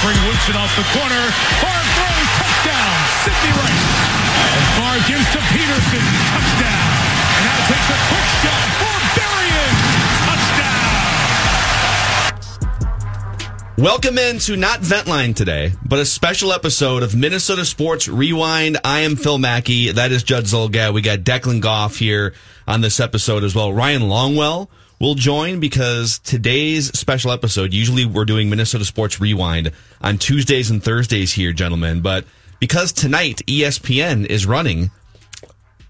Bring Woodson off the corner. Favre throws, touchdown, Sidney Rice. And Favre gives to Peterson, touchdown. And now takes a quick shot Welcome into not Ventline today, but a special episode of Minnesota Sports Rewind. I am Phil Mackey. That is Judd Zulgad. We got Declan Goff here on this episode as well. Ryan Longwell will join because today's special episode, usually we're doing Minnesota Sports Rewind on Tuesdays and Thursdays here, gentlemen. But because tonight ESPN is running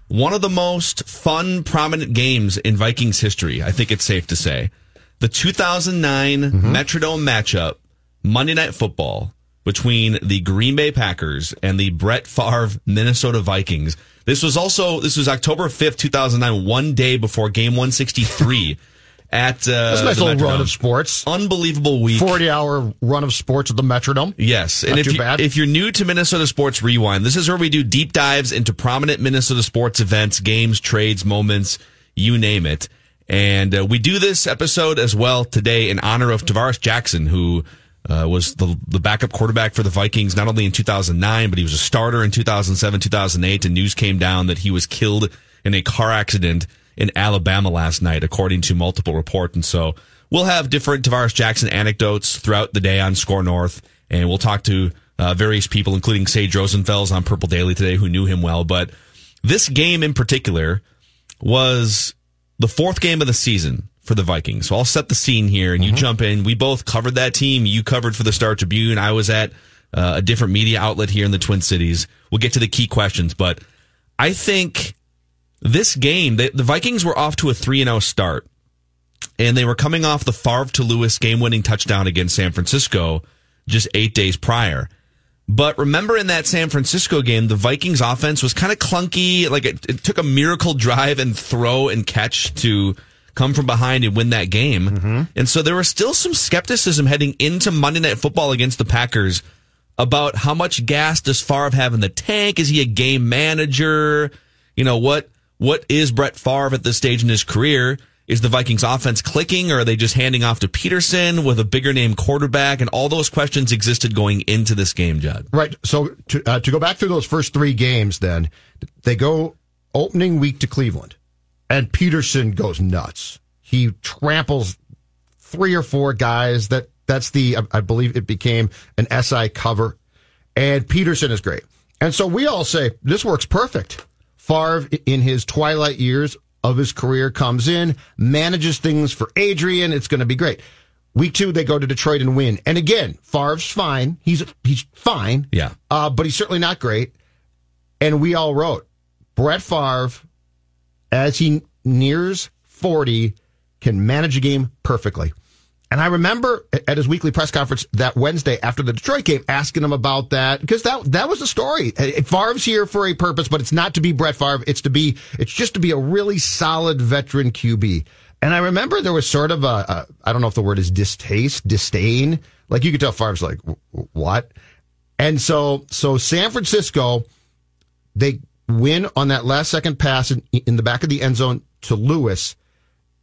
one of the most fun, prominent games in Vikings history, I think it's safe to say. The 2009 mm-hmm. Metrodome matchup, Monday Night Football, between the Green Bay Packers and the Brett Favre Minnesota Vikings. This was also, this was October 5th, 2009, one day before game 163 at uh, That's a nice little Metrodome. run of sports. Unbelievable week. 40 hour run of sports at the Metrodome. Yes. Not and if, too you, bad. if you're new to Minnesota Sports Rewind, this is where we do deep dives into prominent Minnesota sports events, games, trades, moments, you name it. And uh, we do this episode as well today in honor of Tarvaris Jackson, who uh, was the, the backup quarterback for the Vikings not only in 2009, but he was a starter in 2007, 2008. And news came down that he was killed in a car accident in Alabama last night, according to multiple reports. And so we'll have different Tarvaris Jackson anecdotes throughout the day on Score North, and we'll talk to uh, various people, including Sage Rosenfels on Purple Daily today, who knew him well. But this game in particular was the fourth game of the season for the Vikings. So I'll set the scene here, and you mm-hmm. jump in. We both covered that team. You covered for the Star Tribune. I was at uh, a different media outlet here in the Twin Cities. We'll get to the key questions, but I think this game, the, the Vikings were off to a 3 0 start, and they were coming off the Favre to Lewis game winning touchdown against San Francisco just eight days prior. But remember in that San Francisco game, the Vikings offense was kind of clunky. Like it, it, took a miracle drive and throw and catch to come from behind and win that game. Mm-hmm. And so there was still some skepticism heading into Monday Night Football against the Packers about how much gas does Favre have in the tank? Is he a game manager? You know, what, what is Brett Favre at this stage in his career? Is the Vikings offense clicking or are they just handing off to Peterson with a bigger name quarterback? And all those questions existed going into this game, Judd. Right. So to, uh, to go back through those first three games, then they go opening week to Cleveland and Peterson goes nuts. He tramples three or four guys that that's the, I believe it became an SI cover and Peterson is great. And so we all say this works perfect. Favre, in his twilight years of his career, comes in, manages things for Adrian. It's going to be great. Week two, they go to Detroit and win. And again, Favre's fine. He's he's fine. Yeah. Uh, but he's certainly not great. And we all wrote Brett Favre, as he nears 40, can manage a game perfectly. And I remember at his weekly press conference that Wednesday after the Detroit game asking him about that because that that was the story. Uh, Favre's here for a purpose, but it's not to be Brett Favre. It's to be it's just to be a really solid veteran QB. And I remember there was sort of a I don't know if the word is distaste, disdain. Like you could tell Favre's like what. And so so San Francisco, they win on that last second pass in, in the back of the end zone to Lewis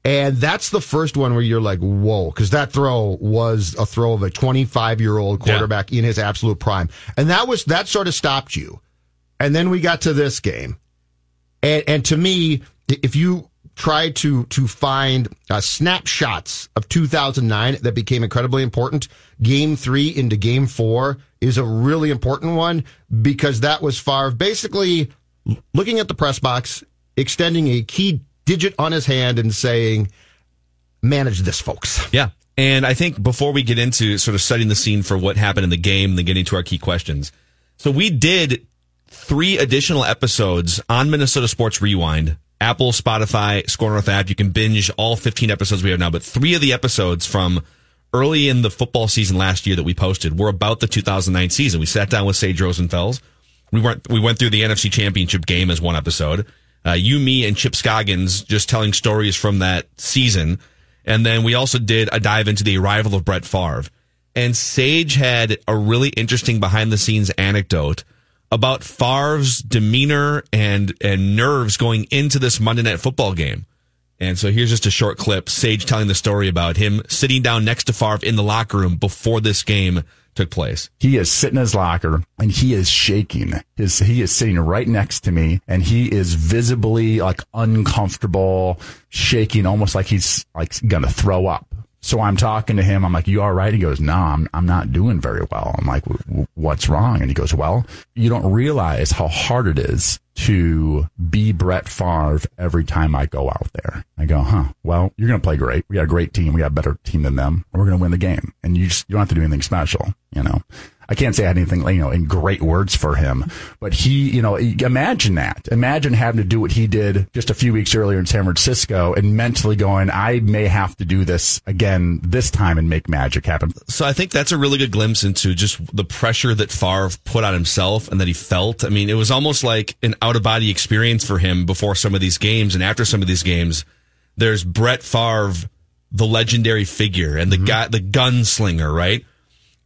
and that's the first one where you're like, whoa, because that throw was a throw of a 25 year old quarterback yeah. in his absolute prime. And that was, that sort of stopped you. And then we got to this game. And, and to me, if you try to to find uh, snapshots of 2009 that became incredibly important, Game Three into Game Four is a really important one because that was Favre basically looking at the press box, extending a key digit on his hand, and saying, "Manage this, folks." Yeah. And I think before we get into sort of setting the scene for what happened in the game, and then getting to our key questions. So we did three additional episodes on Minnesota Sports Rewind Apple, Spotify, Score North app. You can binge all 15 episodes we have now, but three of the episodes from early in the football season last year that we posted were about the 2009 season. We sat down with Sage Rosenfels. We went, we went through the NFC championship game as one episode. Uh, you, me, and Chip Scoggins just telling stories from that season. And then we also did a dive into the arrival of Brett Favre. And Sage had a really interesting behind the scenes anecdote about Favre's demeanor and and nerves going into this Monday Night Football game. And so here's just a short clip. Sage telling the story about him sitting down next to Favre in the locker room before this game took place. He is sitting in his locker and he is shaking. His, he is sitting right next to me and he is visibly like uncomfortable, shaking almost like he's like going to throw up. So I'm talking to him. I'm like, you all right? He goes, no, I'm, I'm not doing very well. I'm like, what's wrong? And he goes, well, you don't realize how hard it is to be Brett Favre every time I go out there. I go, huh? Well, you're going to play great. We got a great team. We got a better team than them. We're going to win the game. And you just, you don't have to do anything special, you know? I can't say I had anything, you know, in great words for him, but he, you know, imagine that. Imagine having to do what he did just a few weeks earlier in San Francisco and mentally going, I may have to do this again this time and make magic happen. So I think that's a really good glimpse into just the pressure that Favre put on himself and that he felt. I mean, it was almost like an out of body experience for him before some of these games and after some of these games. There's Brett Favre, the legendary figure and the mm-hmm. guy, the gunslinger, right?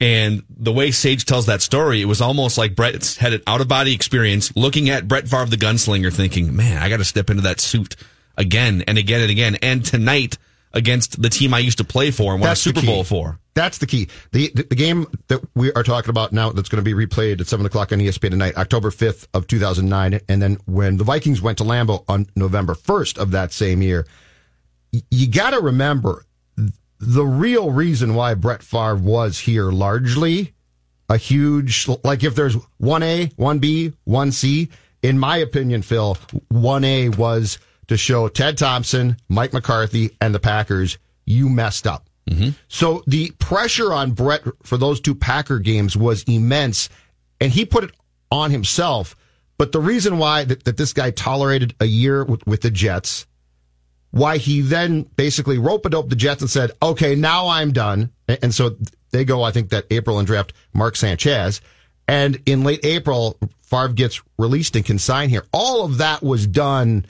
And the way Sage tells that story, it was almost like Brett had an out of body experience looking at Brett Favre, the gunslinger, thinking, man, I got to step into that suit again and again and again. And tonight against the team I used to play for and won that's a Super Bowl for. That's the key. The, the, the game that we are talking about now that's going to be replayed at seven o'clock on ESPN tonight, October 5th of 2009. And then when the Vikings went to Lambeau on November 1st of that same year, you got to remember the real reason why Brett Favre was here largely a huge, like if there's 1A, 1B, 1C, in my opinion, Phil, 1A was to show Ted Thompson, Mike McCarthy, and the Packers, you messed up. Mm-hmm. So the pressure on Brett for those two Packer games was immense, and he put it on himself. But the reason why that, that this guy tolerated a year with, with the Jets why he then basically rope a dope the Jets and said, okay, now I'm done. And so they go, I think that April and draft Mark Sanchez. And in late April, Favre gets released and can sign here. All of that was done.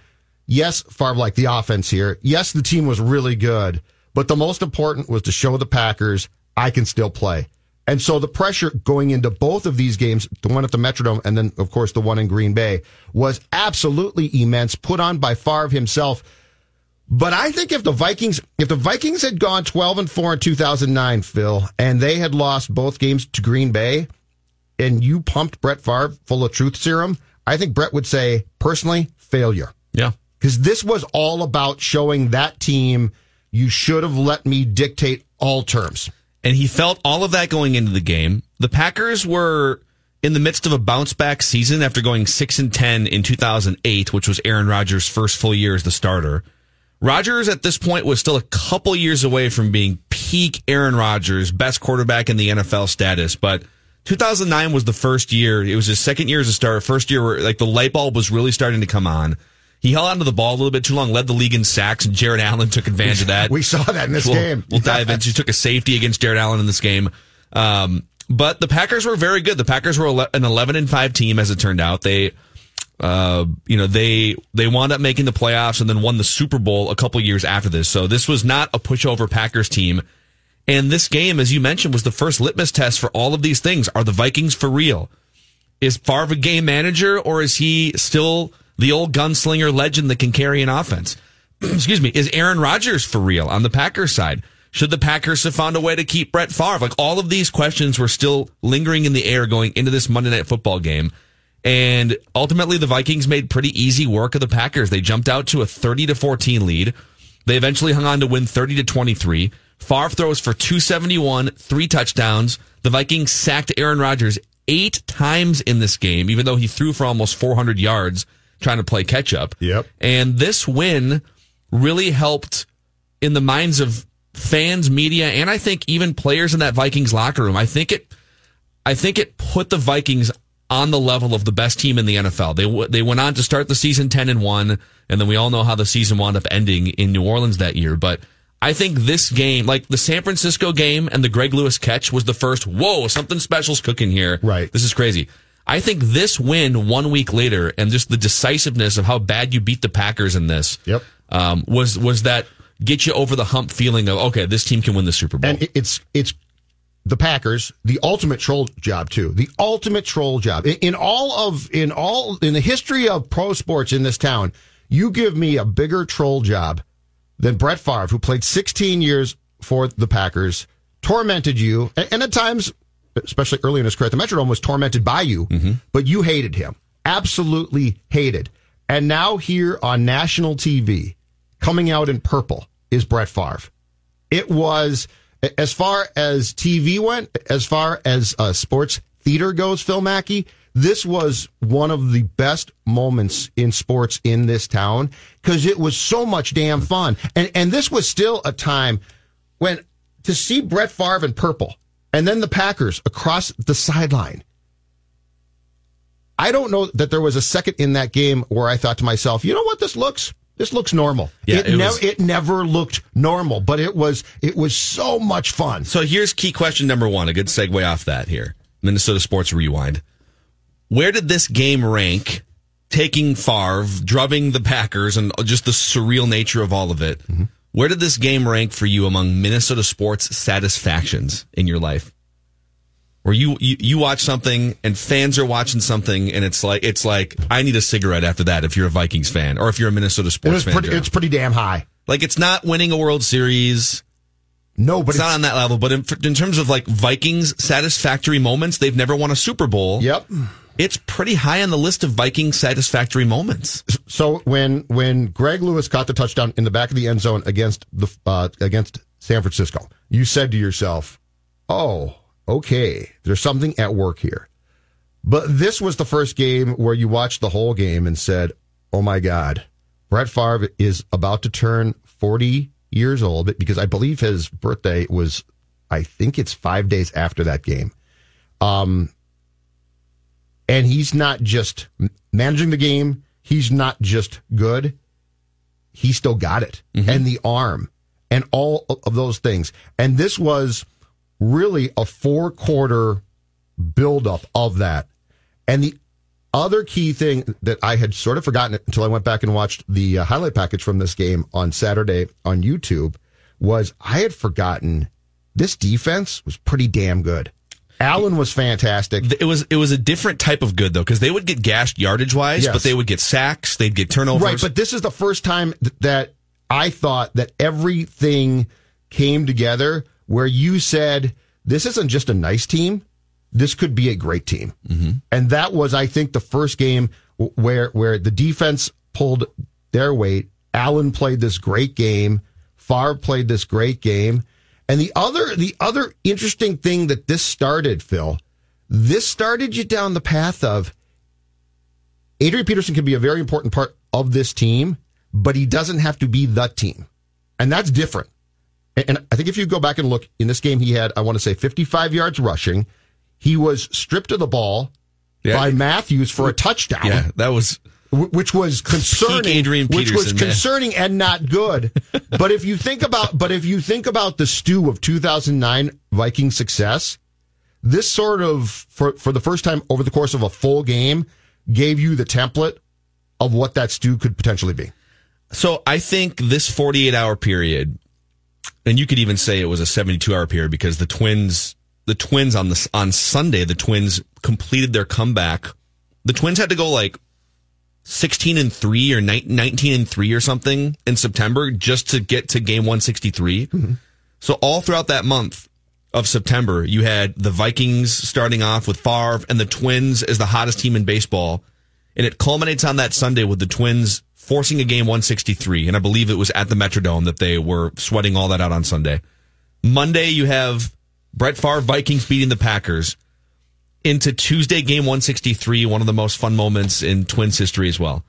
Yes, Favre liked the offense here. Yes, the team was really good, but the most important was to show the Packers I can still play. And so the pressure going into both of these games, the one at the Metrodome and then of course the one in Green Bay was absolutely immense, put on by Favre himself but I think if the Vikings, if the Vikings had gone 12 and 4 in 2009, Phil, and they had lost both games to Green Bay, and you pumped Brett Favre full of truth serum, I think Brett would say, personally, failure. Yeah. Because this was all about showing that team, you should have let me dictate all terms. And he felt all of that going into the game. The Packers were in the midst of a bounce back season after going 6 and 10 in 2008, which was Aaron Rodgers' first full year as the starter. Rodgers at this point was still a couple years away from being peak Aaron Rodgers, best quarterback in the NFL status, but 2009 was the first year. It was his second year as a starter, first year where like the light bulb was really starting to come on. He held onto the ball a little bit too long, led the league in sacks, and Jared Allen took advantage of that. We saw that in this we'll, game. We'll dive into. He took a safety against Jared Allen in this game. Um, but the Packers were very good. The Packers were an 11 and 5 team, as it turned out. They uh, you know, they they wound up making the playoffs and then won the Super Bowl a couple years after this. So this was not a pushover Packers team. And this game, as you mentioned, was the first litmus test for all of these things. Are the Vikings for real? Is Favre a game manager or is he still the old gunslinger legend that can carry an offense? Excuse me. Is Aaron Rodgers for real on the Packers side? Should the Packers have found a way to keep Brett Favre? Like all of these questions were still lingering in the air going into this Monday night football game. And ultimately, the Vikings made pretty easy work of the Packers. They jumped out to a 30 to 14 lead. They eventually hung on to win 30 to 23. Favre throws for 271, three touchdowns. The Vikings sacked Aaron Rodgers eight times in this game, even though he threw for almost 400 yards trying to play catch up. Yep. And this win really helped in the minds of fans, media, and I think even players in that Vikings locker room. I think it, I think it put the Vikings on the level of the best team in the NFL. They they went on to start the season 10 and 1 and then we all know how the season wound up ending in New Orleans that year, but I think this game, like the San Francisco game and the Greg Lewis catch was the first, whoa, something special's cooking here. Right. This is crazy. I think this win one week later and just the decisiveness of how bad you beat the Packers in this Yep. um, was was that get you over the hump feeling of okay, this team can win the Super Bowl. And it's it's the Packers, the ultimate troll job too. The ultimate troll job. In, in all of in all in the history of pro sports in this town, you give me a bigger troll job than Brett Favre, who played 16 years for the Packers, tormented you, and, and at times, especially early in his career the Metrodome, was tormented by you, mm-hmm. but you hated him, absolutely hated. And now here on national TV, coming out in purple, is Brett Favre. It was as far as TV went, as far as uh, sports theater goes, Phil Mackey. This was one of the best moments in sports in this town because it was so much damn fun, and and this was still a time when to see Brett Favre in purple and then the Packers across the sideline. I don't know that there was a second in that game where I thought to myself, you know what, this looks this looks normal. Yeah, it, it nev- was- it never looked normal, but it was it was so much fun. So here's key question number one, a good segue off that here. Minnesota Sports Rewind. Where did this game rank, taking Favre, drubbing the Packers, and just the surreal nature of all of it? Mm-hmm. Where did this game rank for you among Minnesota sports satisfactions in your life? Where you, you, you watch something and fans are watching something and it's like, it's like, I need a cigarette after that if you're a Vikings fan or if you're a Minnesota sports fan. pretty, it's pretty damn high. like it's not winning a World Series. No, but It's not on that level, but in, in terms of like Vikings satisfactory moments, they've never won a Super Bowl. yep. It's pretty high on the list of Vikings satisfactory moments. So when when Greg Lewis caught the touchdown in the back of the end zone against the uh, against San Francisco, you said to yourself, "Oh, okay, there's something at work here." But this was the first game where you watched the whole game and said, "Oh my God, Brett Favre is about to turn 40 years old because I believe his birthday was, I think it's five days after that game." Um, and he's not just managing the game. He's not just good. He still got it and the arm and all of those things. And this was really a four quarter buildup of that. And the other key thing that I had sort of forgotten until I went back and watched the uh, highlight package from this game on Saturday on YouTube was I had forgotten this defense was pretty damn good. Allen was fantastic. It was it was a different type of good though, because they would get gashed yardage wise, Yes. but they would get sacks, they'd get turnovers. Right, but this is the first time th- that I thought that everything came together where you said, this isn't just a nice team. This could be a great team. Mm-hmm. And that was, I think, the first game where, where the defense pulled their weight. Allen played this great game. Favre played this great game. And the other, the other interesting thing that this started, Phil, this started you down the path of Adrian Peterson can be a very important part of this team, but he doesn't have to be the team. And that's different. And I think if you go back and look in this game, he had, I want to say 55 yards rushing. He was stripped of the ball Yeah. by Matthews for a touchdown yeah, that was which was concerning. Which was Peterson, man. concerning and not good. but if you think about, but if you think about the stew of 2009 Viking success, this sort of for for the first time over the course of a full game gave you the template of what that stew could potentially be. So I think this 48 hour period, and you could even say it was a 72 hour period because the Twins, the Twins on this on Sunday, the Twins completed their comeback. The Twins had to go like 16 and three or 19 and three or something in September just to get to game 163. Mm-hmm. So all throughout that month, of September, you had the Vikings starting off with Favre and the Twins as the hottest team in baseball. And it culminates on that Sunday with the Twins forcing a game 163. And I believe it was at the Metrodome that they were sweating all that out on Sunday. Monday, you have Brett Favre Vikings beating the Packers into Tuesday game 163, one of the most fun moments in Twins history as well.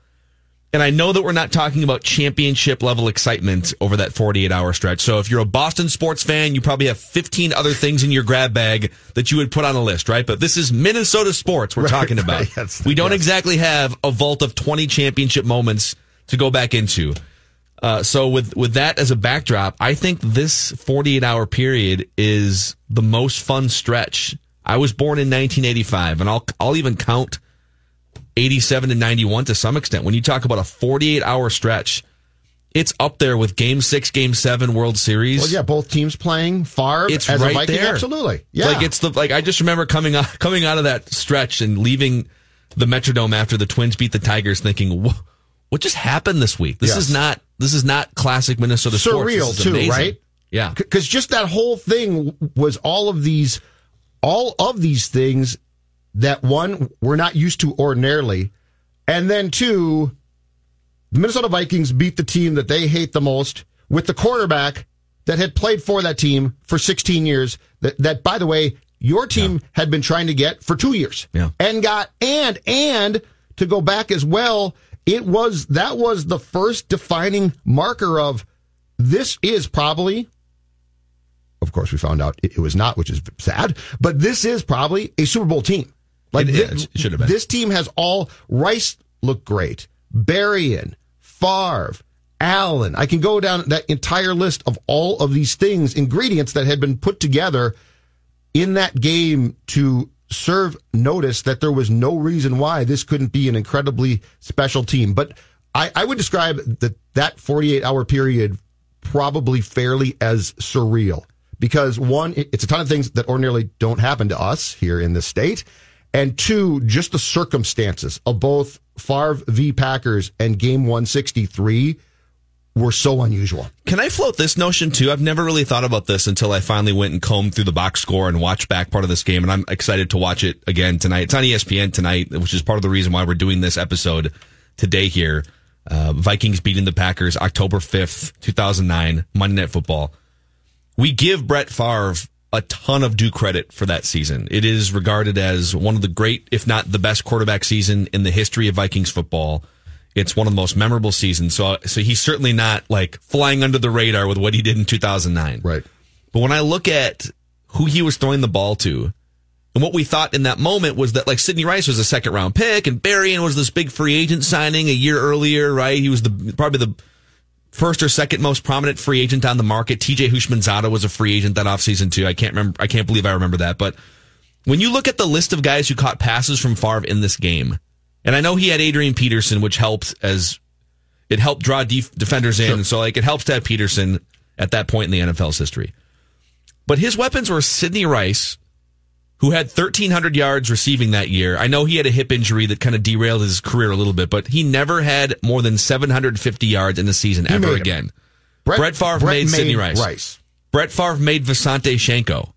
And I know that we're not talking about championship level excitement over that 48 hour stretch. So if you're a Boston sports fan, you probably have 15 other things in your grab bag that you would put on a list, right? But this is Minnesota sports we're Right, talking about. right, yes, we don't yes. exactly have a vault of 20 championship moments to go back into. Uh, so with with that as a backdrop, I think this 48 hour period is the most fun stretch. I was born in 1985, and I'll I'll even count 87 to 91 to some extent. When you talk about a 48 hour stretch, it's up there with Game Six, Game Seven World Series. Well, yeah, both teams playing Favre It's as right a Viking. there. Absolutely. Yeah. Like it's the like I just remember coming out coming out of that stretch and leaving the Metrodome after the Twins beat the Tigers, thinking, "Wha- "What just happened this week? This Yes. is not this is not classic Minnesota sports. This surreal too, amazing." right? Yeah, Because just that whole thing was all of these, all of these things that one we're not used to ordinarily, and then two, the Minnesota Vikings beat the team that they hate the most with the quarterback that had played for that team for 16 years. That, that by the way, your team had been trying to get for two years, Yeah. and got and and to go back as well. It was that was the first defining marker of this is probably of course, we found out it, was not, which is sad. But this is probably a Super Bowl team. Like It thi- It should have been. This team has all Rice looked great, Berrian, Favre, Allen. I can go down that entire list of all of these things, ingredients that had been put together in that game to serve notice that there was no reason why this couldn't be an incredibly special team. But I, I would describe that that 48 hour period probably fairly as surreal because one, it's a ton of things that ordinarily don't happen to us here in this state. And two, just the circumstances of both Favre v. Packers and game 163 were so unusual. Can I float this notion too? I've never really thought about this until I finally went and combed through the box score and watched back part of this game, and I'm excited to watch it again tonight. It's on ESPN tonight, which is part of the reason why we're doing this episode today here. Uh, Vikings beating the Packers October 5th, 2009, Monday Night Football. We give Brett Favre a ton of due credit for that season. It is regarded as one of the great, if not the best quarterback season in the history of Vikings football. It's one of the most memorable seasons. So, so he's certainly not like flying under the radar with what he did in 2009. Right. But when I look at who he was throwing the ball to, and what we thought in that moment was that like Sidney Rice was a second round pick, and Berrian was this big free agent signing a year earlier, right? He was the probably the first or second most prominent free agent on the market. TJ Houshmandzadeh was a free agent that offseason too. I can't remember. I can't believe I remember that. But when you look at the list of guys who caught passes from Favre in this game, and I know he had Adrian Peterson, which helped as it helped draw def- defenders in, and so like it helps to have Peterson at that point in the NFL's history. But his weapons were Sidney Rice, who had 1,300 yards receiving that year. I know he had a hip injury that kind of derailed his career a little bit, but he never had more than 750 yards in a season ever again. Brett Favre made Sidney Rice. Rice. Brett Favre made Visanthe Shiancoe.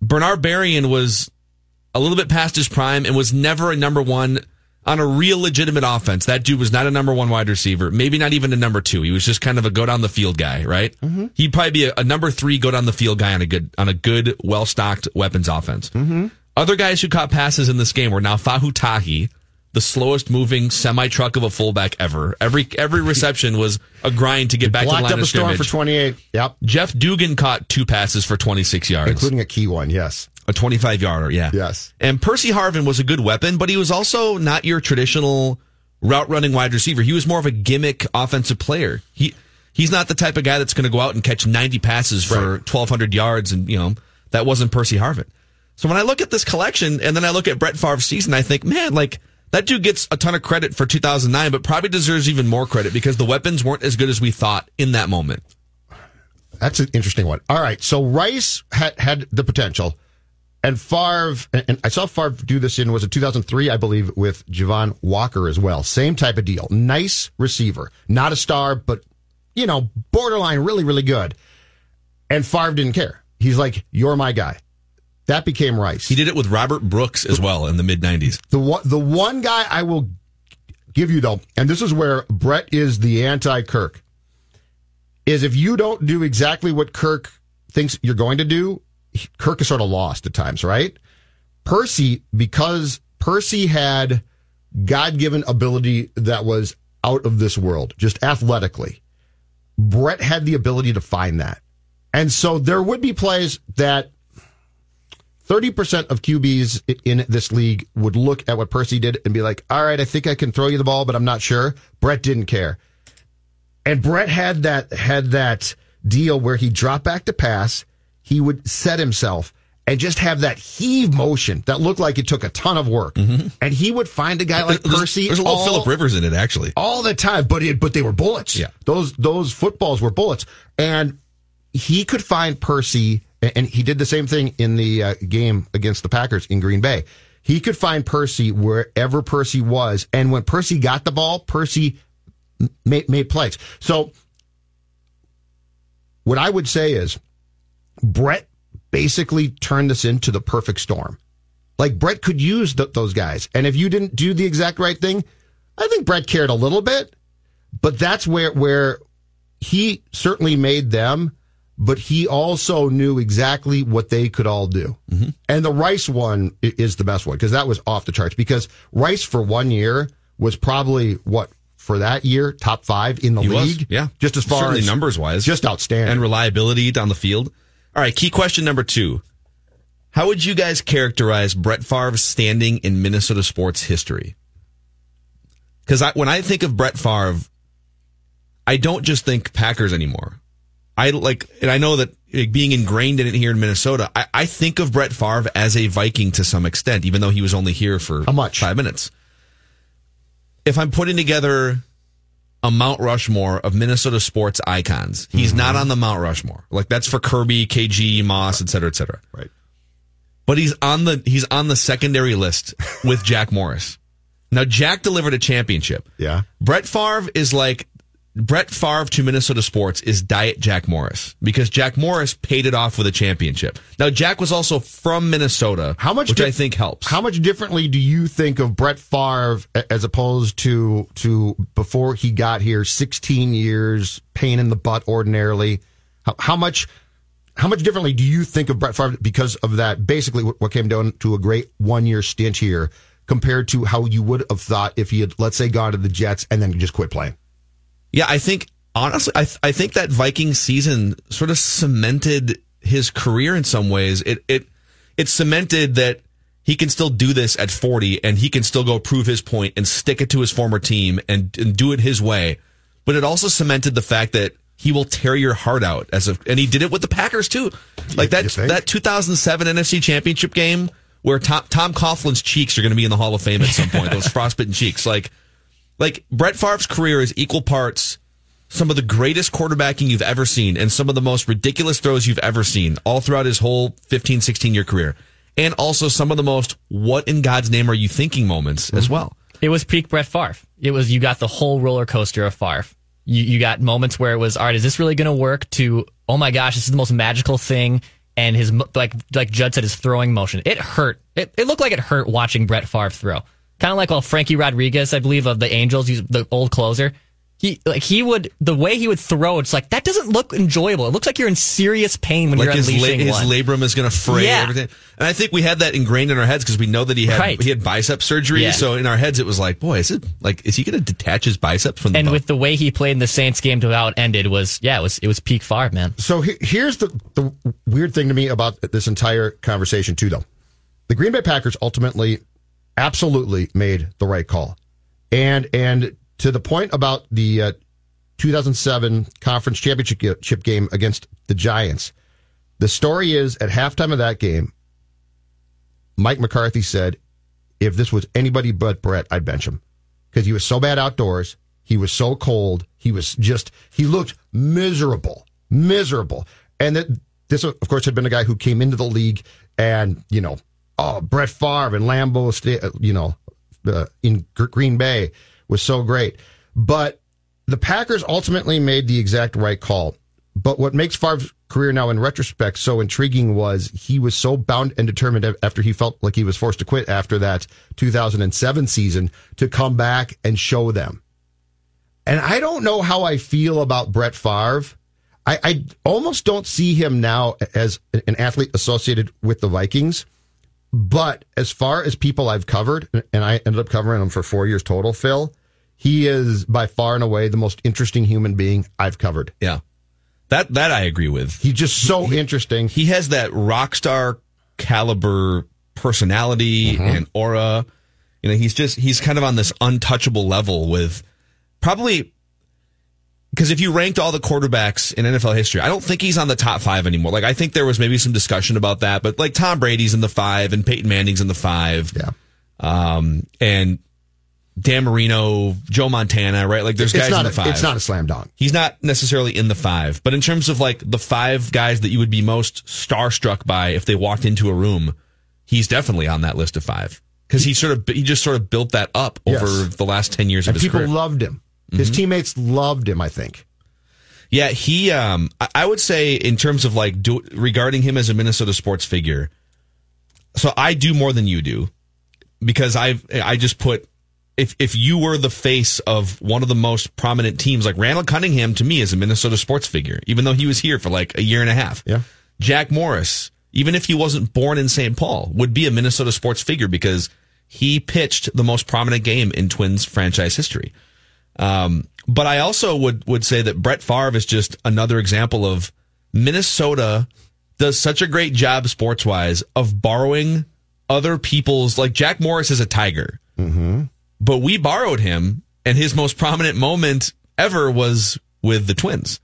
Bernard Berrian was a little bit past his prime and was never a number one on a real legitimate offense. That dude was not a number one wide receiver, maybe not even a number two. He was just kind of a go down the field guy, right? Mm-hmm. He'd probably be a, a number three go down the field guy on a good on a good, well stocked weapons offense. Mm-hmm. Other guys who caught passes in this game were Naufahu Tahi, the slowest moving semi truck of a fullback ever. Every every reception was a grind to get back to the line up a of storm scrimmage. for 28. Yep. Jeff Dugan caught two passes for 26 yards. Including a key one. Yes. A 25 yarder, yeah. Yes. And Percy Harvin was a good weapon, but he was also not your traditional route running wide receiver. He was more of a gimmick offensive player. He he's not the type of guy that's going to go out and catch 90 passes for Right. 1200 yards and, you know, that wasn't Percy Harvin. So when I look at this collection and then I look at Brett Favre's season, I think, man, like that dude gets a ton of credit for 2009, but probably deserves even more credit because the weapons weren't as good as we thought in that moment. That's an interesting one. All right. So Rice had, had the potential. And Favre, and I saw Favre do this in, was it 2003, I believe, with Javon Walker as well. Same type of deal. Nice receiver. Not a star, but, you know, borderline really, really good. And Favre didn't care. he's like, "You're my guy." That became Rice. He did it with Robert Brooks as well in the mid 90s. The one, the one guy I will give you though, and this is where Brett is the anti Kirk, is if you don't do exactly what Kirk thinks you're going to do, Kirk is sort of lost at times, right? Percy, because Percy had God given ability that was out of this world, just athletically. Brett had the ability to find that. And so there would be plays that 30% of QBs in this league would look at what Percy did and be like, all right, I think I can throw you the ball, but I'm not sure. Brett didn't care. And Brett had that, had that deal where he dropped back to pass. He would set himself and just have that heave motion that looked like it took a ton of work. Mm-hmm. And he would find a guy like there's, Percy. There's a little Philip Rivers in it, actually. All the time, but it, but they were bullets. Yeah. Those, those footballs were bullets. And he could find Percy and he did the same thing in the uh, game against the Packers in Green Bay. He could find Percy wherever Percy was, and when Percy got the ball, Percy made, made plays. So, what I would say is, Brett basically turned this into the perfect storm. Like Brett could use th- those guys, and if you didn't do the exact right thing, I think Brett cared a little bit, but that's where where he certainly made them but he also knew exactly what they could all do. Mm-hmm. And the Rice one is the best one because that was off the charts because Rice for one year was probably what for that year top five in the he league. Was, yeah, just as far Certainly as numbers wise, just outstanding and reliability down the field. All right, key question number two: How would you guys characterize Brett Favre's standing in Minnesota sports history? Because when I think of Brett Favre, I don't just think Packers anymore. I like, and I know that being ingrained in it here in Minnesota, I, I, think of Brett Favre as a Viking to some extent, even though he was only here for How much? five minutes. If I'm putting together a Mount Rushmore of Minnesota sports icons, he's mm-hmm. not on the Mount Rushmore. Like that's for Kirby, KG, Moss, et cetera, et cetera. Right. But he's on the he's on the secondary list with Jack Morris. Now Jack delivered a championship. Yeah. Brett Favre is like Brett Favre to Minnesota sports is Diet Jack Morris because Jack Morris paid it off with a championship. Now Jack was also from Minnesota, how much which di- I think helps. How much differently do you think of Brett Favre as opposed to to before he got here? Sixteen years, pain in the butt ordinarily. How, how much? How much differently do you think of Brett Favre because of that? Basically, what came down to a great one year stint here compared to how you would have thought if he had, let's say, gone to the Jets and then just quit playing. Yeah, I think honestly, I th- I think that Viking season sort of cemented his career in some ways. It it it cemented that he can still do this at 40 and he can still go prove his point and stick it to his former team and, and do it his way. But it also cemented the fact that he will tear your heart out as a, and he did it with the Packers too. Like that, that 2007 NFC championship game where Tom, Tom Coughlin's cheeks are going to be in the Hall of Fame at some point, those frostbitten cheeks. Like, like Brett Favre's career is equal parts some of the greatest quarterbacking you've ever seen and some of the most ridiculous throws you've ever seen all throughout his whole 15, 16 year career. And also some of the most what in God's name are you thinking moments mm-hmm. as well. It was peak Brett Favre. It was, you got the whole roller coaster of Favre. You, you got moments where it was, all right, is this really going to work to, oh my gosh, this is the most magical thing. And his, like, like Judd said, his throwing motion. It hurt. It, it looked like it hurt watching Brett Favre throw. Kind of like well, Frankie Rodriguez, I believe, of the Angels, he's the old closer. He like he would the way he would throw. It's like that doesn't look enjoyable. It looks like you're in serious pain when like you're his unleashing la- his labrum is going to fray yeah. everything. And I think we had that ingrained in our heads because we know that he had right. he had bicep surgery. Yeah. So in our heads it was like, boy, is it like is he going to detach his biceps from the And bone? with the way he played in the Saints game to how it ended was yeah, it was it was peak Favre, man. So he, here's the the weird thing to me about this entire conversation too, though. The Green Bay Packers ultimately, absolutely made the right call, and and to the point about the. Uh, 2007 conference championship game against the Giants. The story is at halftime of that game, Mike McCarthy said, if this was anybody but Brett, I'd bench him because he was so bad outdoors. He was so cold. He was just, he looked miserable, miserable. And that this, of course, had been a guy who came into the league and, you know, oh, Brett Favre and Lambeau, you know, uh, in Green Bay was so great. But the Packers ultimately made the exact right call. But what makes Favre's career now in retrospect so intriguing was he was so bound and determined after he felt like he was forced to quit after that 2007 season to come back and show them. And I don't know how I feel about Brett Favre. I, I almost don't see him now as an athlete associated with the Vikings. But as far as people I've covered, and I ended up covering him for four years total, Phil, he is by far and away the most interesting human being I've covered. Yeah. That that I agree with. He's just so he, interesting. He has that rock star caliber personality mm-hmm. and aura. You know, he's just he's kind of on this untouchable level with probably because if you ranked all the quarterbacks in NFL history, I don't think he's on the top five anymore. Like I think there was maybe some discussion about that, but like Tom Brady's in the five and Peyton Manning's in the five. Yeah. Um, and Dan Marino, Joe Montana, right? Like there's it's guys not in the five. A, it's not a slam dunk. He's not necessarily in the five, but in terms of like the five guys that you would be most starstruck by if they walked into a room, he's definitely on that list of five because he sort of he just sort of built that up over yes. the last ten years and of his people career. People loved him. His mm-hmm. teammates loved him. I think. Yeah, he. Um, I would say in terms of like do, regarding him as a Minnesota sports figure. So I do more than you do because I I just put if if you were the face of one of the most prominent teams, like Randall Cunningham, to me is a Minnesota sports figure, even though he was here for like a year and a half. Yeah. Jack Morris, even if he wasn't born in St. Paul, would be a Minnesota sports figure because he pitched the most prominent game in Twins franchise history. Um, but I also would would say that Brett Favre is just another example of Minnesota does such a great job sports wise of borrowing other people's like Jack Morris is a tiger. Mm-hmm but we borrowed him, and his most prominent moment ever was with the Twins.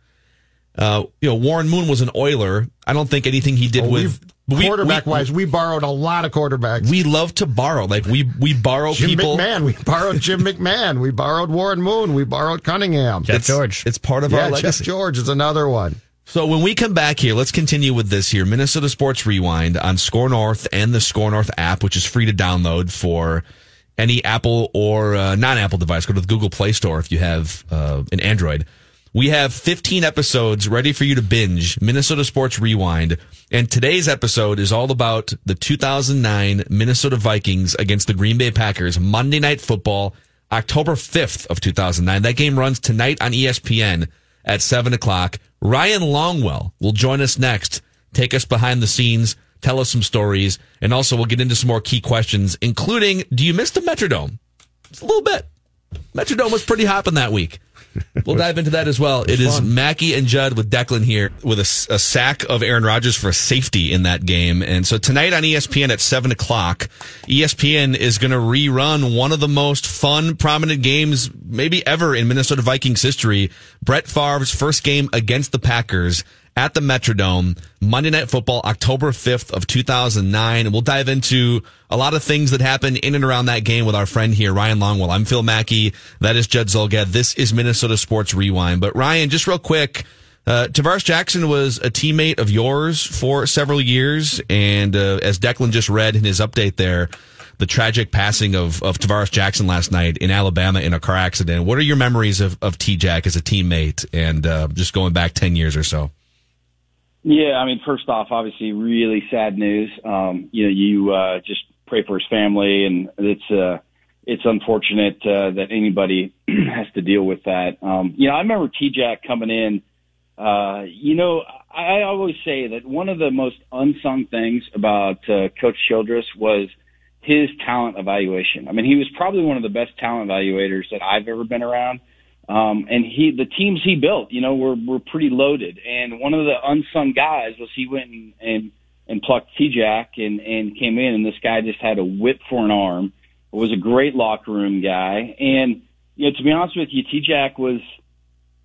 Uh, you know, Warren Moon was an Oiler. I don't think anything he did oh, with quarterback we, wise, we borrowed a lot of quarterbacks. We love to borrow. Like we we borrow Jim people. McMahon. We borrowed Jim McMahon. We borrowed Warren Moon. We borrowed Cunningham. Jeff George. It's part of yeah, our legacy. Jeff George is another one. So when we come back here, let's continue with this here. Minnesota Sports Rewind on Score North and the Score North app, which is free to download for any Apple or uh, non-Apple device. Go to the Google Play Store if you have uh, an Android. We have 15 episodes ready for you to binge. Minnesota Sports Rewind, and today's episode is all about the 2009 Minnesota Vikings against the Green Bay Packers Monday Night Football, October 5th of 2009. That game runs tonight on ESPN at seven o'clock. Ryan Longwell will join us next. Take us behind the scenes tell us some stories, and also we'll get into some more key questions, including do you miss the Metrodome? It's a little bit. Metrodome was pretty hopping that week. We'll dive into that as well. It is Mackey and Judd with Declan here with a, a, sack of Aaron Rodgers for safety in that game. And so tonight on ESPN at 7 o'clock, ESPN is going to rerun one of the most fun, prominent games maybe ever in Minnesota Vikings history. Brett Favre's first game against the Packers at the Metrodome, Monday Night Football, October 5th of 2009. And we'll dive into a lot of things that happened in and around that game with our friend here, Ryan Longwell. I'm Phil Mackey. That is Judd Zulgad. This is Minnesota Sports Rewind. But Ryan, just real quick, uh, Tarvaris Jackson was a teammate of yours for several years. And uh, as Declan just read in his update there, the tragic passing of, of Tarvaris Jackson last night in Alabama in a car accident. What are your memories of, of T Jack as a teammate and uh, just going back 10 years or so? Yeah, I mean, first off, obviously, really sad news. Um, you know, you uh, just pray for his family, and it's uh, it's unfortunate uh, that anybody has to deal with that. Um, you know, I remember T Jack coming in. Uh, you know, I, always say that one of the most unsung things about uh, Coach Childress was his talent evaluation. I mean, he was probably one of the best talent evaluators that I've ever been around. Um, and he, the teams he built, you know, were, were pretty loaded. And one of the unsung guys was he went and, and, and plucked T-Jack and, and came in and this guy just had a whip for an arm, was a great locker room guy. And, you know, to be honest with you, T-Jack was,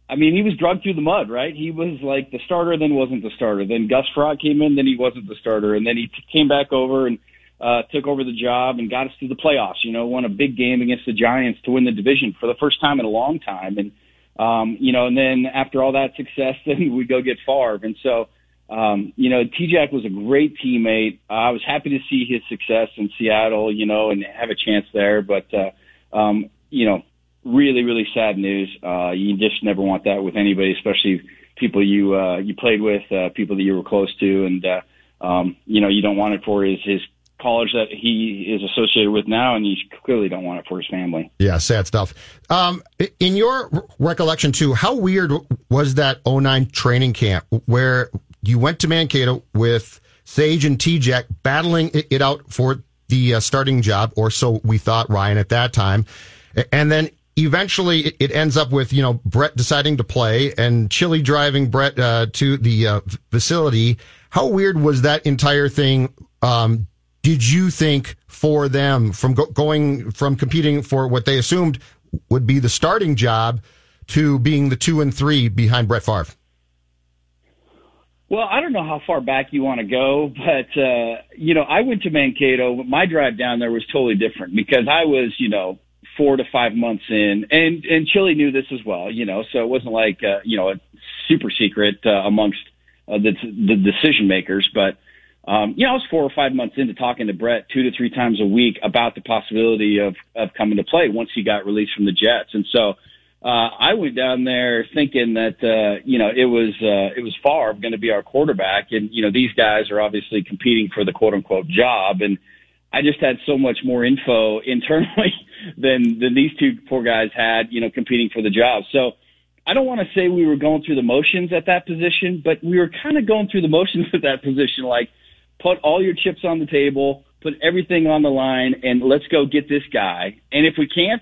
I mean, he was drugged through the mud, right? He was like the starter, then wasn't the starter. Then Gus Frerotte came in, then he wasn't the starter. And then he t- came back over and, uh, took over the job and got us to the playoffs. You know, won a big game against the Giants to win the division for the first time in a long time. And, um, you know, and then after all that success, then we go get Favre. And so, um, you know, T-Jack was a great teammate. Uh, I was happy to see his success in Seattle, you know, and have a chance there. But, uh, um, you know, really, really sad news. Uh, you just never want that with anybody, especially people you uh, you played with, uh, people that you were close to, and uh, um, you know you don't want it for his his college that he is associated with now, and you clearly don't want it for his family. Yeah, sad stuff. Um, in your recollection, too, how weird was that 09 training camp where you went to Mankato with Sage and T-Jack battling it out for the uh, starting job, or so we thought, Ryan, at that time. And then eventually it ends up with, you know, Brett deciding to play and Chilly driving Brett uh, to the uh, facility. How weird was that entire thing? Um, did you think for them from go- going from competing for what they assumed would be the starting job to being the two and three behind Brett Favre? Well, I don't know how far back you want to go, but uh, you know, I went to Mankato. My drive down there was totally different because I was, you know, four to five months in, and and Chilly knew this as well, you know, so it wasn't like uh, you know a super secret uh, amongst uh, the the decision makers, but um, you know, I was four or five months into talking to Brett two to three times a week about the possibility of, of coming to play once he got released from the Jets. And so, uh, I went down there thinking that, uh, you know, it was, uh, it was Favre going to be our quarterback. And, you know, these guys are obviously competing for the quote unquote job. And I just had so much more info internally than, than these two poor guys had, you know, competing for the job. So, I don't want to say we were going through the motions at that position, but we were kind of going through the motions at that position. Like, put all your chips on the table, put everything on the line, and let's go get this guy. And if we can't,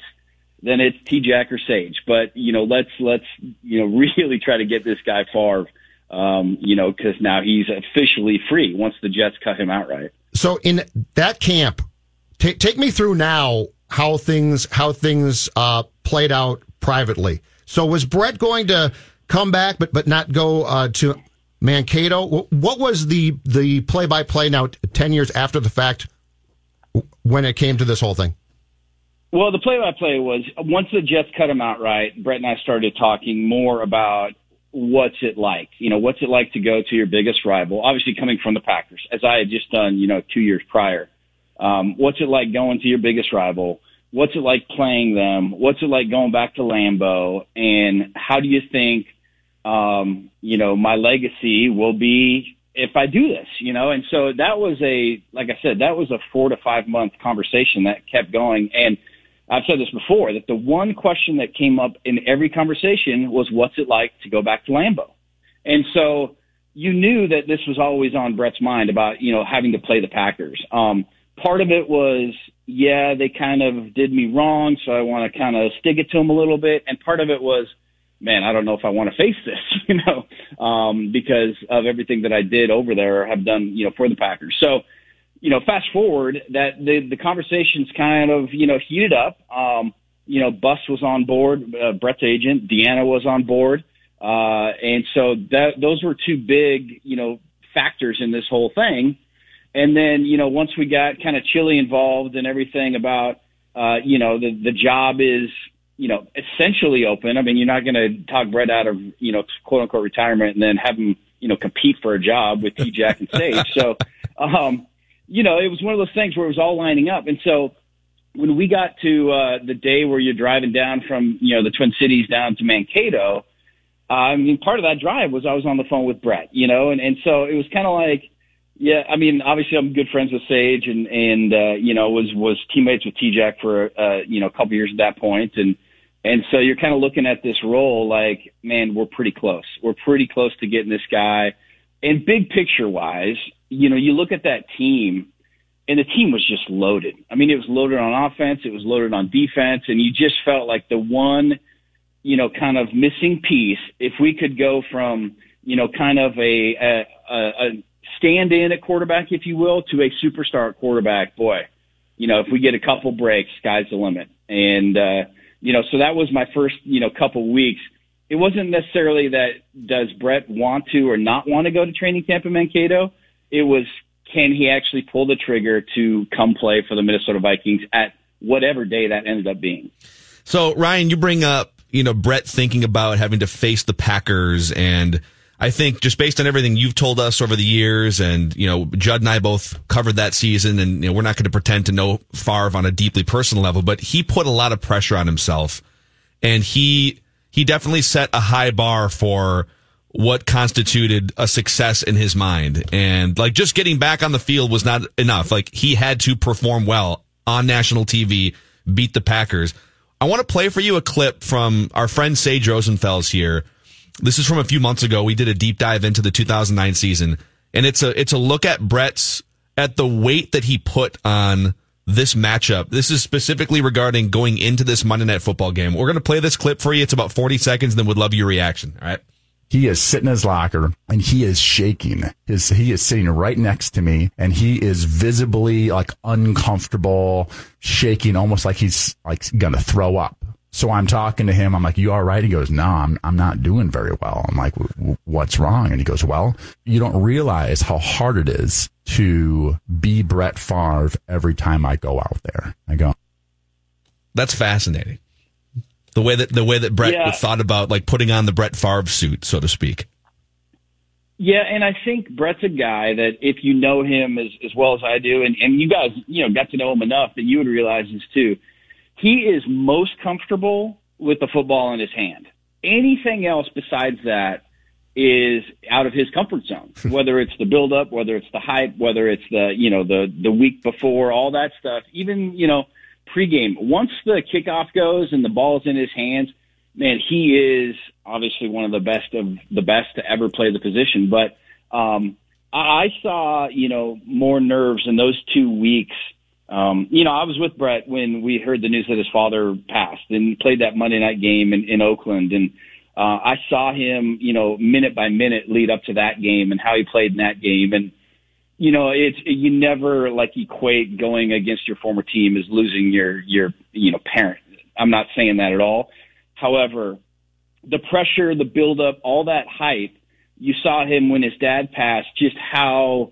then it's T Jack or Sage. But you know, let's let's you know really try to get this guy Favre. Um, you know, because now he's officially free once the Jets cut him outright. So in that camp, t- take me through now how things how things uh, played out privately. So was Brett going to come back, but but not go uh, to Mankato. What was the the play by play now ten years after the fact when it came to this whole thing? Well, the play by play was once the Jets cut him outright. Brett and I started talking more about what's it like. You know, what's it like to go to your biggest rival? Obviously, coming from the Packers, as I had just done. You know, two years prior. Um, what's it like going to your biggest rival? What's it like playing them? What's it like going back to Lambeau? And how do you think um, you know, my legacy will be if I do this, you know, and so that was a, like I said, that was a four to five month conversation that kept going. And I've said this before that the one question that came up in every conversation was, what's it like to go back to Lambeau? And so you knew that this was always on Brett's mind about, you know, having to play the Packers. Um, part of it was, yeah, they kind of did me wrong. So I want to kind of stick it to them a little bit. And part of it was, man, I don't know if I want to face this, you know, um, because of everything that I did over there have done, you know, for the Packers. So, you know, fast forward that the the conversations kind of, you know, heated up. Um, you know, Bus was on board, uh, Brett's agent, Deanna was on board. Uh, and so that, those were two big, you know, factors in this whole thing. And then, you know, once we got kind of Chilly involved and everything about, uh, you know, the, the job is, you know, essentially open. I mean, you're not going to talk Brett out of, you know, quote unquote retirement and then have him, you know, compete for a job with T Jack and Sage. So, um, you know, it was one of those things where it was all lining up. And so when we got to, uh, the day where you're driving down from, you know, the Twin Cities down to Mankato, uh, I mean, part of that drive was I was on the phone with Brett, you know, and, and so it was kind of like, yeah, I mean, obviously I'm good friends with Sage and, and, uh, you know, was, was teammates with T-Jack for, uh, you know, a couple years at that point. And, and so you're kind of looking at this role like, man, we're pretty close. We're pretty close to getting this guy. And big picture wise, you know, you look at that team and the team was just loaded. I mean, it was loaded on offense. It was loaded on defense. And you just felt like the one, you know, kind of missing piece, if we could go from, you know, kind of a, a, a stand in at quarterback, if you will, to a superstar quarterback, boy, you know, if we get a couple breaks, sky's the limit. And, uh, you know, so that was my first, you know, couple weeks. It wasn't necessarily that does Brett want to or not want to go to training camp in Mankato. It was can he actually pull the trigger to come play for the Minnesota Vikings at whatever day that ended up being. So Ryan, you bring up, you know, Brett thinking about having to face the Packers and I think just based on everything you've told us over the years, and you know, Judd and I both covered that season, and you know, we're not going to pretend to know Favre on a deeply personal level, but he put a lot of pressure on himself and he he definitely set a high bar for what constituted a success in his mind. And like just getting back on the field was not enough. Like he had to perform well on national TV, beat the Packers. I want to play for you a clip from our friend Sage Rosenfels here. This is from a few months ago. We did a deep dive into the 2009 season and it's a, it's a look at Brett's, at the weight that he put on this matchup. This is specifically regarding going into this Monday night football game. We're going to play this clip for you. It's about 40 seconds and then would love your reaction. All right. He is sitting in his locker and he is shaking. His, he is sitting right next to me and he is visibly like uncomfortable, shaking, almost like he's like gonna throw up. So I'm talking to him. I'm like, "You all right?" He goes, "No, I'm I'm not doing very well." I'm like, "What's wrong?" And he goes, "Well, you don't realize how hard it is to be Brett Favre every time I go out there." I go, "That's fascinating." The way that the way that Brett yeah. thought about like putting on the Brett Favre suit, so to speak. Yeah, and I think Brett's a guy that if you know him as as well as I do, and and you guys you know got to know him enough that you would realize this too. He is most comfortable with the football in his hand. Anything else besides that is out of his comfort zone. whether it's the build up, whether it's the hype, whether it's the you know the the week before, all that stuff. Even you know pregame. Once the kickoff goes and the ball's in his hands, man, he is obviously one of the best of the best to ever play the position. But um, I saw, you know, more nerves in those two weeks. Um, you know, I was with Brett when we heard the news that his father passed and played that Monday night game in, in Oakland. And uh, I saw him, you know, minute by minute lead up to that game and how he played in that game. And you know, it's you never like equate going against your former team as losing your your you know parent. I'm not saying that at all. However, the pressure, the buildup, all that hype, you saw him when his dad passed, just how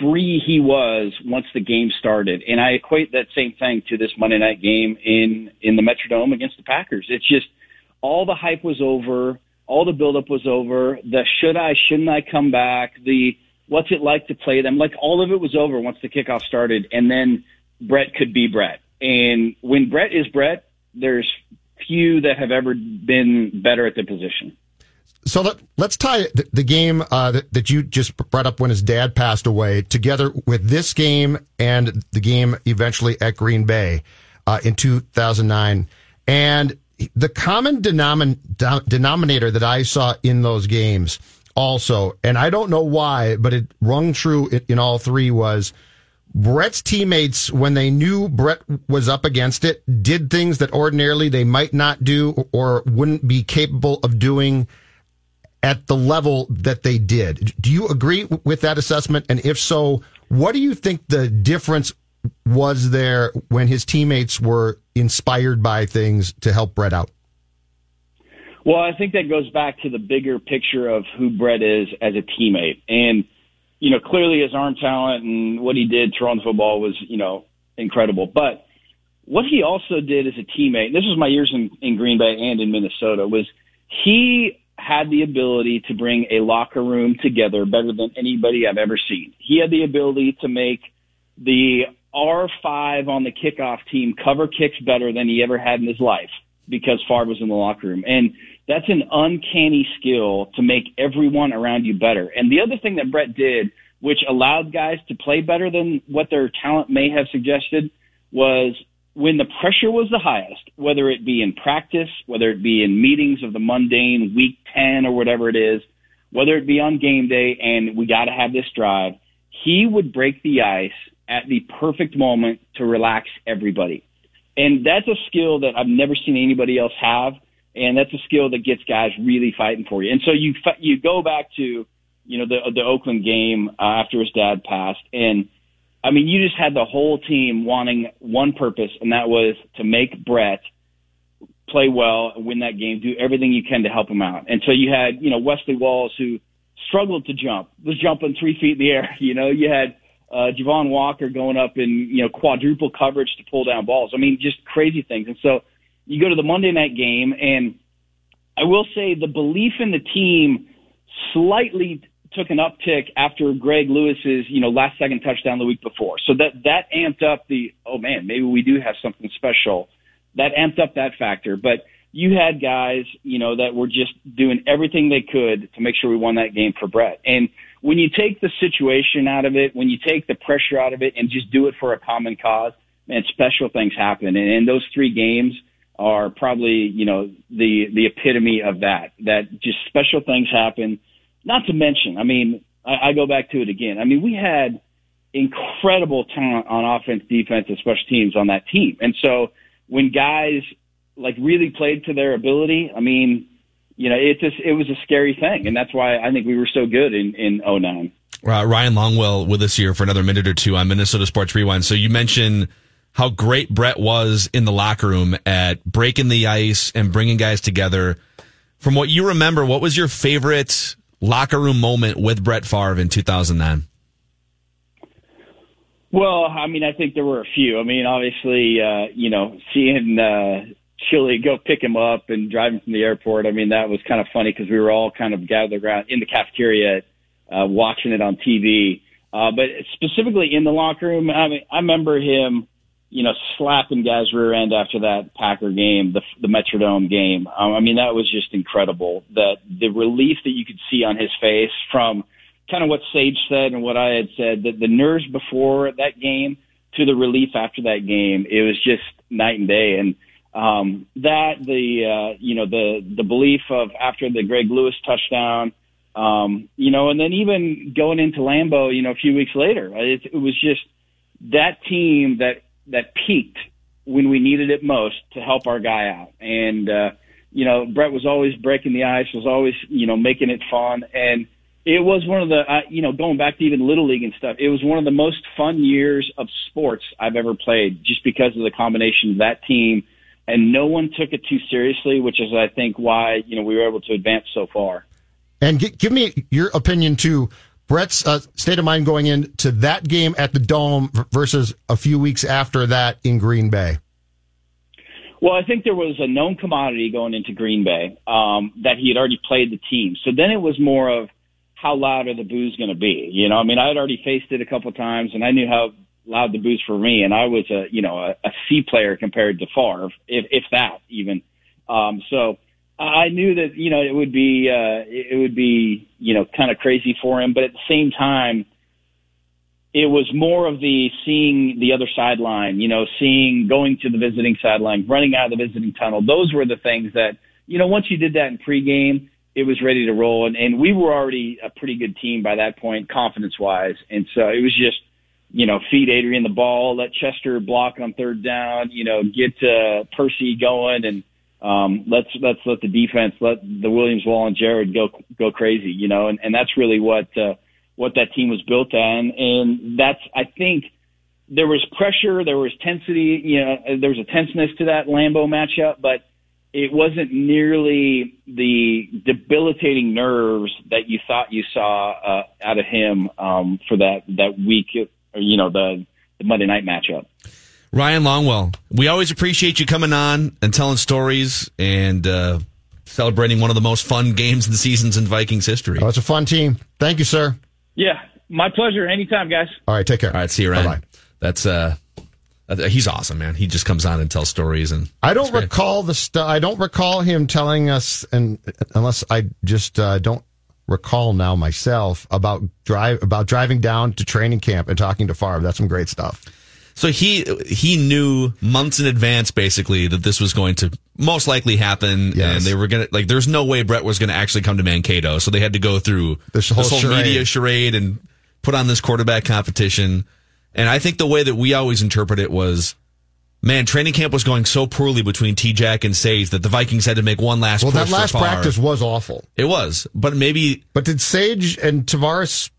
free he was once the game started. And I equate that same thing to this Monday night game in in the Metrodome against the Packers. It's just all the hype was over, all the buildup was over. The should I, shouldn't I come back? The what's it like to play them? Like all of it was over once the kickoff started, and then Brett could be Brett. And when Brett is Brett, there's few that have ever been better at the position. So let, us tie the, the game uh, that, that, you just brought up when his dad passed away together with this game and the game eventually at Green Bay uh, in 2009. And the common denomin- denominator that I saw in those games – also, and I don't know why, but it rung true in all three was Brett's teammates, when they knew Brett was up against it, did things that ordinarily they might not do or wouldn't be capable of doing at the level that they did. Do you agree with that assessment? And if so, what do you think the difference was there when his teammates were inspired by things to help Brett out? Well, I think that goes back to the bigger picture of who Brett is as a teammate. And, you know, clearly his arm talent and what he did throwing the football was, you know, incredible. But what he also did as a teammate, and this was my years in, in Green Bay and in Minnesota, was he had the ability to bring a locker room together better than anybody I've ever seen. He had the ability to make the R5 on the kickoff team cover kicks better than he ever had in his life because Favre was in the locker room. And that's an uncanny skill to make everyone around you better. And the other thing that Brett did, which allowed guys to play better than what their talent may have suggested, was when the pressure was the highest, whether it be in practice, whether it be in meetings of the mundane week 10 or whatever it is, whether it be on game day and we got to have this drive, he would break the ice at the perfect moment to relax everybody. And that's a skill that I've never seen anybody else have and that's a skill that gets guys really fighting for you. And so you you go back to you know the the Oakland game uh, after his dad passed, and I mean you just had the whole team wanting one purpose, and that was to make Brett play well, win that game, do everything you can to help him out. And so you had you know Wesley Walls who struggled to jump, was jumping three feet in the air. You know you had uh, Javon Walker going up in you know quadruple coverage to pull down balls. I mean just crazy things, and so you go to the Monday night game, and I will say the belief in the team slightly took an uptick after Greg Lewis's, you know, last second touchdown the week before. So that that amped up the oh man, maybe we do have something special. That amped up that factor, but you had guys, you know, that were just doing everything they could to make sure we won that game for Brett. And when you take the situation out of it, when you take the pressure out of it and just do it for a common cause, man, special things happen. And, and those three games are probably, you know, the, the epitome of that, that just special things happen. Not to mention, I mean, I, I go back to it again. I mean, we had incredible talent on offense, defense, and special teams on that team. And so when guys like really played to their ability, I mean, you know, it just it was a scary thing, and that's why I think we were so good in in 09. Uh, Ryan Longwell with us here for another minute or two on Minnesota Sports Rewind. So you mentioned how great Brett was in the locker room at breaking the ice and bringing guys together. From what you remember, what was your favorite locker room moment with Brett Favre in 2009? Well, I mean, I think there were a few. I mean, obviously, uh, you know, seeing uh, Chilly go pick him up and drive him from the airport. I mean, that was kind of funny because we were all kind of gathered around in the cafeteria, uh, watching it on TV. Uh, but specifically in the locker room, I mean, I remember him, you know, slapping guys rear end after that Packer game, the the Metrodome game. Um, I mean, that was just incredible. That the relief that you could see on his face from kind of what Sage said and what I had said, that the nerves before that game to the relief after that game, it was just night and day. And um, that the uh, you know the the belief of after the Greg Lewis touchdown, um, you know, and then even going into Lambeau, you know, a few weeks later, it, it was just that team that that peaked when we needed it most to help our guy out. And uh, you know, Brett was always breaking the ice, was always you know making it fun and it was one of the, uh, you know, going back to even Little League and stuff, it was one of the most fun years of sports I've ever played just because of the combination of that team and no one took it too seriously, which is, I think, why, you know, we were able to advance so far. And give me your opinion too. Brett's uh, state of mind going into that game at the Dome versus a few weeks after that in Green Bay. Well, I think there was a known commodity going into Green Bay um, that he had already played the team. So then it was more of how loud are the boos going to be? You know, I mean, I had already faced it a couple of times, and I knew how loud the boos for me, and I was a you know a, a C player compared to Favre, if if that even. Um, so I knew that you know it would be uh, it would be you know kind of crazy for him, but at the same time, it was more of the seeing the other sideline, you know, seeing going to the visiting sideline, running out of the visiting tunnel. Those were the things that you know once you did that in pregame it was ready to roll. And, and we were already a pretty good team by that point, confidence wise. And so it was just, you know, feed Adrian the ball, let Chester block on third down, you know, get uh, Percy going and, um, let's, let's let the defense, let the Williams, Wall and Jared go, go crazy, you know, and, and that's really what, uh, what that team was built on. And that's, I think, there was pressure, there was tensity, you know, there was a tenseness to that Lambeau matchup, but it wasn't nearly the debilitating nerves that you thought you saw uh, out of him um, for that that week, you know, the, the Monday night matchup. Ryan Longwell, we always appreciate you coming on and telling stories and uh, celebrating one of the most fun games and seasons in Vikings history. Oh, it's a fun team. Thank you, sir. Yeah, my pleasure. Anytime, guys. All right, take care. All right, see you, Ryan. Bye-bye. That's uh, uh, he's awesome, man. He just comes on and tells stories, and I don't recall the stuff. I don't recall him telling us, and unless I just uh, don't recall now myself about drive about driving down to training camp and talking to Favre. That's some great stuff. So he he knew months in advance, basically, that this was going to most likely happen, yes. and they were gonna like. There's no way Brett was going to actually come to Mankato, so they had to go through this whole, this whole charade. media charade and put on this quarterback competition. And I think the way that we always interpret it was, man, training camp was going so poorly between T Jack and Sage that the Vikings had to make one last. Well, that last practice was awful. It was, but maybe. But did Sage and Tarvaris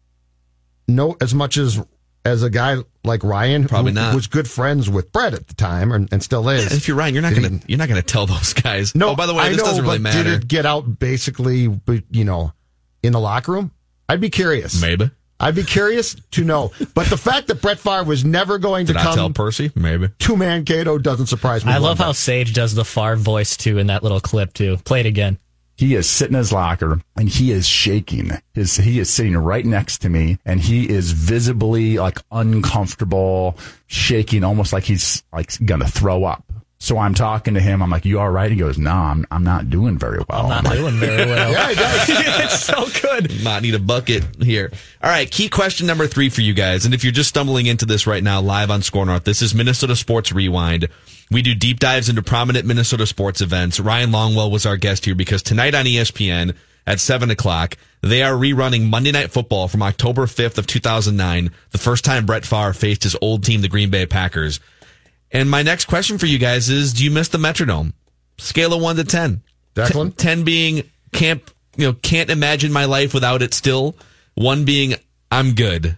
know as much as as a guy like Ryan, probably not, was good friends with Brett at the time, and, and still is. Yeah, if you're Ryan, you're not gonna he, you're not gonna tell those guys. No, oh, by the way, I this know, doesn't really matter. Did it get out basically, you know, in the locker room? I'd be curious. Maybe. I'd be curious to know. But the fact that Brett Favre was never going Did to I come tell Percy, maybe to Mankato doesn't surprise me. I love how Sage does the Favre voice too in that little clip too. Play it again. He is sitting in his locker and he is shaking. His he is sitting right next to me and he is visibly like uncomfortable, shaking, almost like he's like gonna throw up. So I'm talking to him. I'm like, "You all right?" He goes, "No, I'm I'm not doing very well." I'm not like, doing very well. Yeah, he does. it's so good. Not need a bucket here. All right, key question number three for you guys. And if you're just stumbling into this right now, live on SKOR North, this is Minnesota Sports Rewind. We do deep dives into prominent Minnesota sports events. Ryan Longwell was our guest here because tonight on ESPN at seven o'clock, they are rerunning Monday Night Football from October 5th of 2009, the first time Brett Favre faced his old team, the Green Bay Packers. And my next question for you guys is, do you miss the Metrodome? Scale of one to 10. Declan? 10 being can't, you know, can't imagine my life without it still. One being I'm good.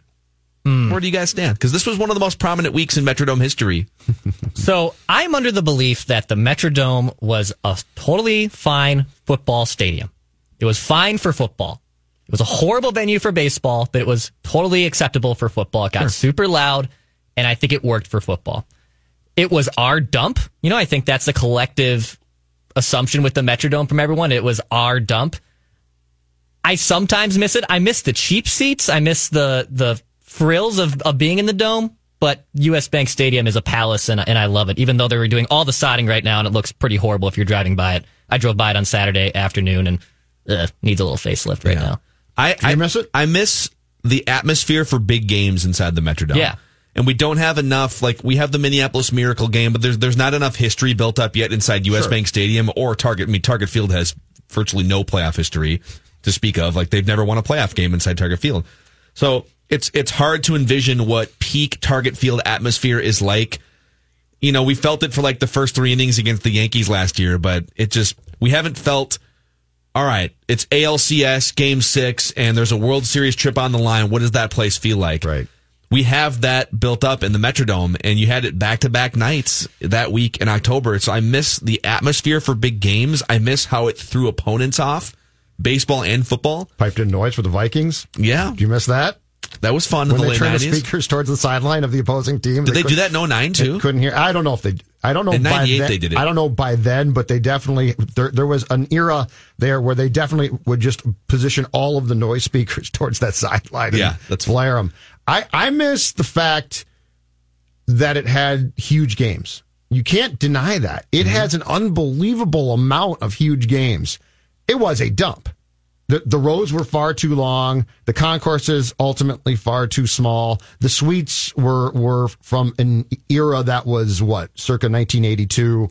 Mm. Where do you guys stand? Because this was one of the most prominent weeks in Metrodome history. So I'm under the belief that the Metrodome was a totally fine football stadium. It was fine for football. It was a horrible venue for baseball, but it was totally acceptable for football. It got super loud, and I think it worked for football. It was our dump. You know, I think that's the collective assumption with the Metrodome from everyone. It was our dump. I sometimes miss it. I miss the cheap seats. I miss the the frills of, of being in the dome. But US Bank Stadium is a palace, and, and I love it. Even though they're doing all the sodding right now, and it looks pretty horrible if you're driving by it. I drove by it on Saturday afternoon, and uh, needs a little facelift right now. I, I miss it? I miss the atmosphere for big games inside the Metrodome. Yeah. And we don't have enough, like, we have the Minneapolis Miracle game, but there's, there's not enough history built up yet inside US Sure. Bank Stadium or Target. I mean, Target Field has virtually no playoff history to speak of. Like, they've never won a playoff game inside Target Field. So it's, it's hard to envision what peak Target Field atmosphere is like. You know, we felt it for like the first three innings against the Yankees last year, but it just, we haven't felt all right, it's ALCS game six, and there's a World Series trip on the line. What does that place feel like? Right. We have that built up in the Metrodome, and you had it back to back nights that week in October. So I miss the atmosphere for big games. I miss how it threw opponents off, baseball and football. Piped in noise for the Vikings. Yeah, Do you miss that? That was fun in When the they late turned the 90s. speakers towards the sideline of the opposing team. Did they do that No, 09 they too? couldn't hear. I don't know if they. I don't know. In by 98 then, they did it. I don't know by then, but they definitely there. There was an era there where they definitely would just position all of the noise speakers towards that sideline. and Yeah, that's- flare them. I I miss the fact that it had huge games. You can't deny that it Mm-hmm. has an unbelievable amount of huge games. It was a dump. The, the rows were far too long. The concourses ultimately far too small. The suites were were from an era that was what circa 1982.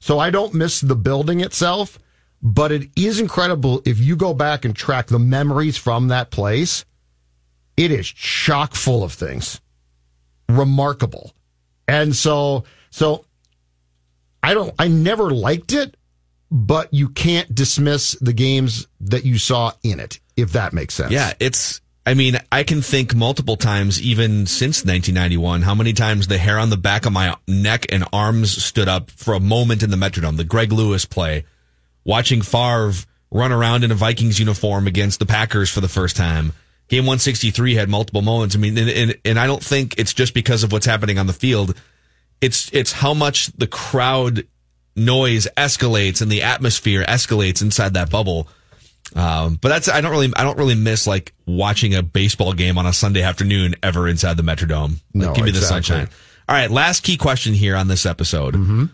So I don't miss the building itself, but it is incredible if you go back and track the memories from that place. It is chock full of things, remarkable, and so so I don't. I never liked it, but you can't dismiss the games that you saw in it, if that makes sense. Yeah, it's. I mean, I can think multiple times, even since 1991, how many times the hair on the back of my neck and arms stood up for a moment in the Metrodome. The Greg Lewis play, watching Favre run around in a Vikings uniform against the Packers for the first time. Game 163 had multiple moments. I mean, and, and, and I don't think it's just because of what's happening on the field. It's it's how much the crowd noise escalates and the atmosphere escalates inside that bubble. Um, but that's I don't really I don't really miss like watching a baseball game on a Sunday afternoon ever inside the Metrodome. Like, No, give me the sunshine. All right, last key question here on this episode. Mm-hmm.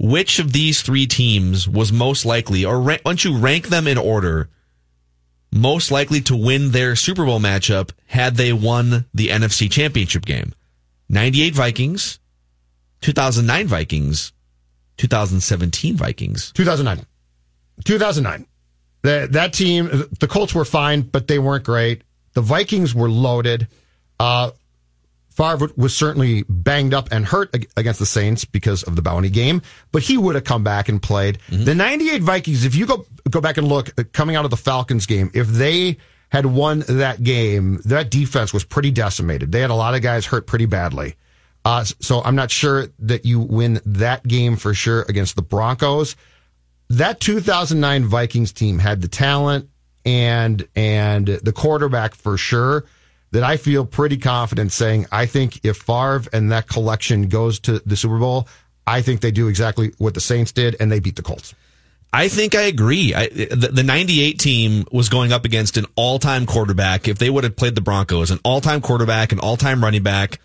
Which of these three teams was most likely, or rank, don't you rank them in order, most likely to win their Super Bowl matchup had they won the NFC Championship game? 98 Vikings, 2009 Vikings, 2017 Vikings. 2009. 2009. That that team, the Colts were fine, but they weren't great. The Vikings were loaded. Uh, Favre was certainly banged up and hurt against the Saints because of the bounty game, but he would have come back and played. The 98 Vikings, if you go go back and look uh, coming out of the Falcons game, if they had won that game, that defense was pretty decimated. They had a lot of guys hurt pretty badly. Uh, so I'm not sure that you win that game for sure against the Broncos. That 2009 Vikings team had the talent and and the quarterback for sure that I feel pretty confident saying I think if Favre and that collection goes to the Super Bowl, I think they do exactly what the Saints did and they beat the Colts. I think I agree. I, the, the 98 team was going up against an all-time quarterback. If they would have played the Broncos, an all-time quarterback, an all-time running back,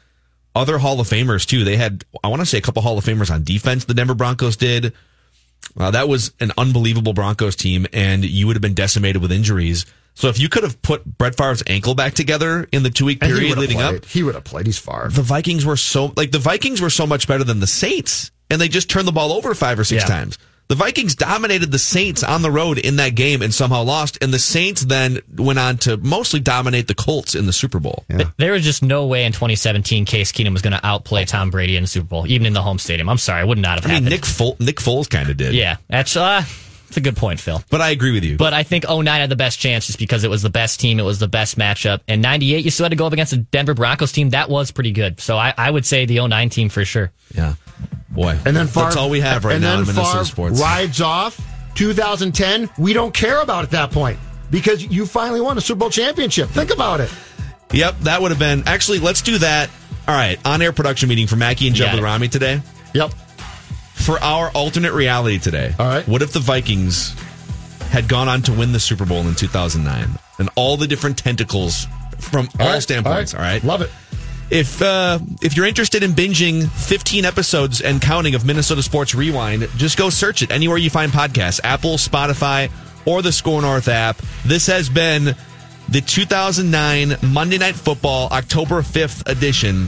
other Hall of Famers too. They had, I want to say, a couple Hall of Famers on defense. The Denver Broncos did. Uh, that was an unbelievable Broncos team, and you would have been decimated with injuries. So if you could have put Brett Favre's ankle back together in the two week period leading played. up, He would have played. He's far. the Vikings were so like the Vikings were so much better than the Saints, and they just turned the ball over five or six Yeah. times. The Vikings dominated the Saints on the road in that game and somehow lost, and the Saints then went on to mostly dominate the Colts in the Super Bowl. There was just no way in 2017 Case Keenum was going to outplay Tom Brady in the Super Bowl, even in the home stadium. I'm sorry, it would not have I mean, happened. Nick Fol- Nick Foles kind of did, yeah, that's uh, that's a good point, Phil. But I agree with you. But I think 09 had the best chance just because it was the best team, it was the best matchup. And 98, you still had to go up against the Denver Broncos team. That was pretty good. So I, I would say the 09 team for sure. yeah, boy, And then Favre, that's all we have right and now in then Minnesota Favre sports. rides off 2010. We don't care about at that point because you finally won a Super Bowl championship. Think about it. Yep, that would have been actually. Let's do that. All right, on air production meeting for Mackey and Joe Got it. Rami today. Yep. For our alternate reality today. All right. What if the Vikings had gone on to win the Super Bowl in 2009 and all the different tentacles from all, right, standpoints? All right. Love it. If uh, if you're interested in binging 15 episodes and counting of Minnesota Sports Rewind, just go search it anywhere you find podcasts, Apple, Spotify, or the SKOR North app. This has been the 2009 Monday Night Football October 5th edition,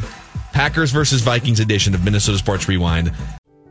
Packers versus Vikings edition of Minnesota Sports Rewind.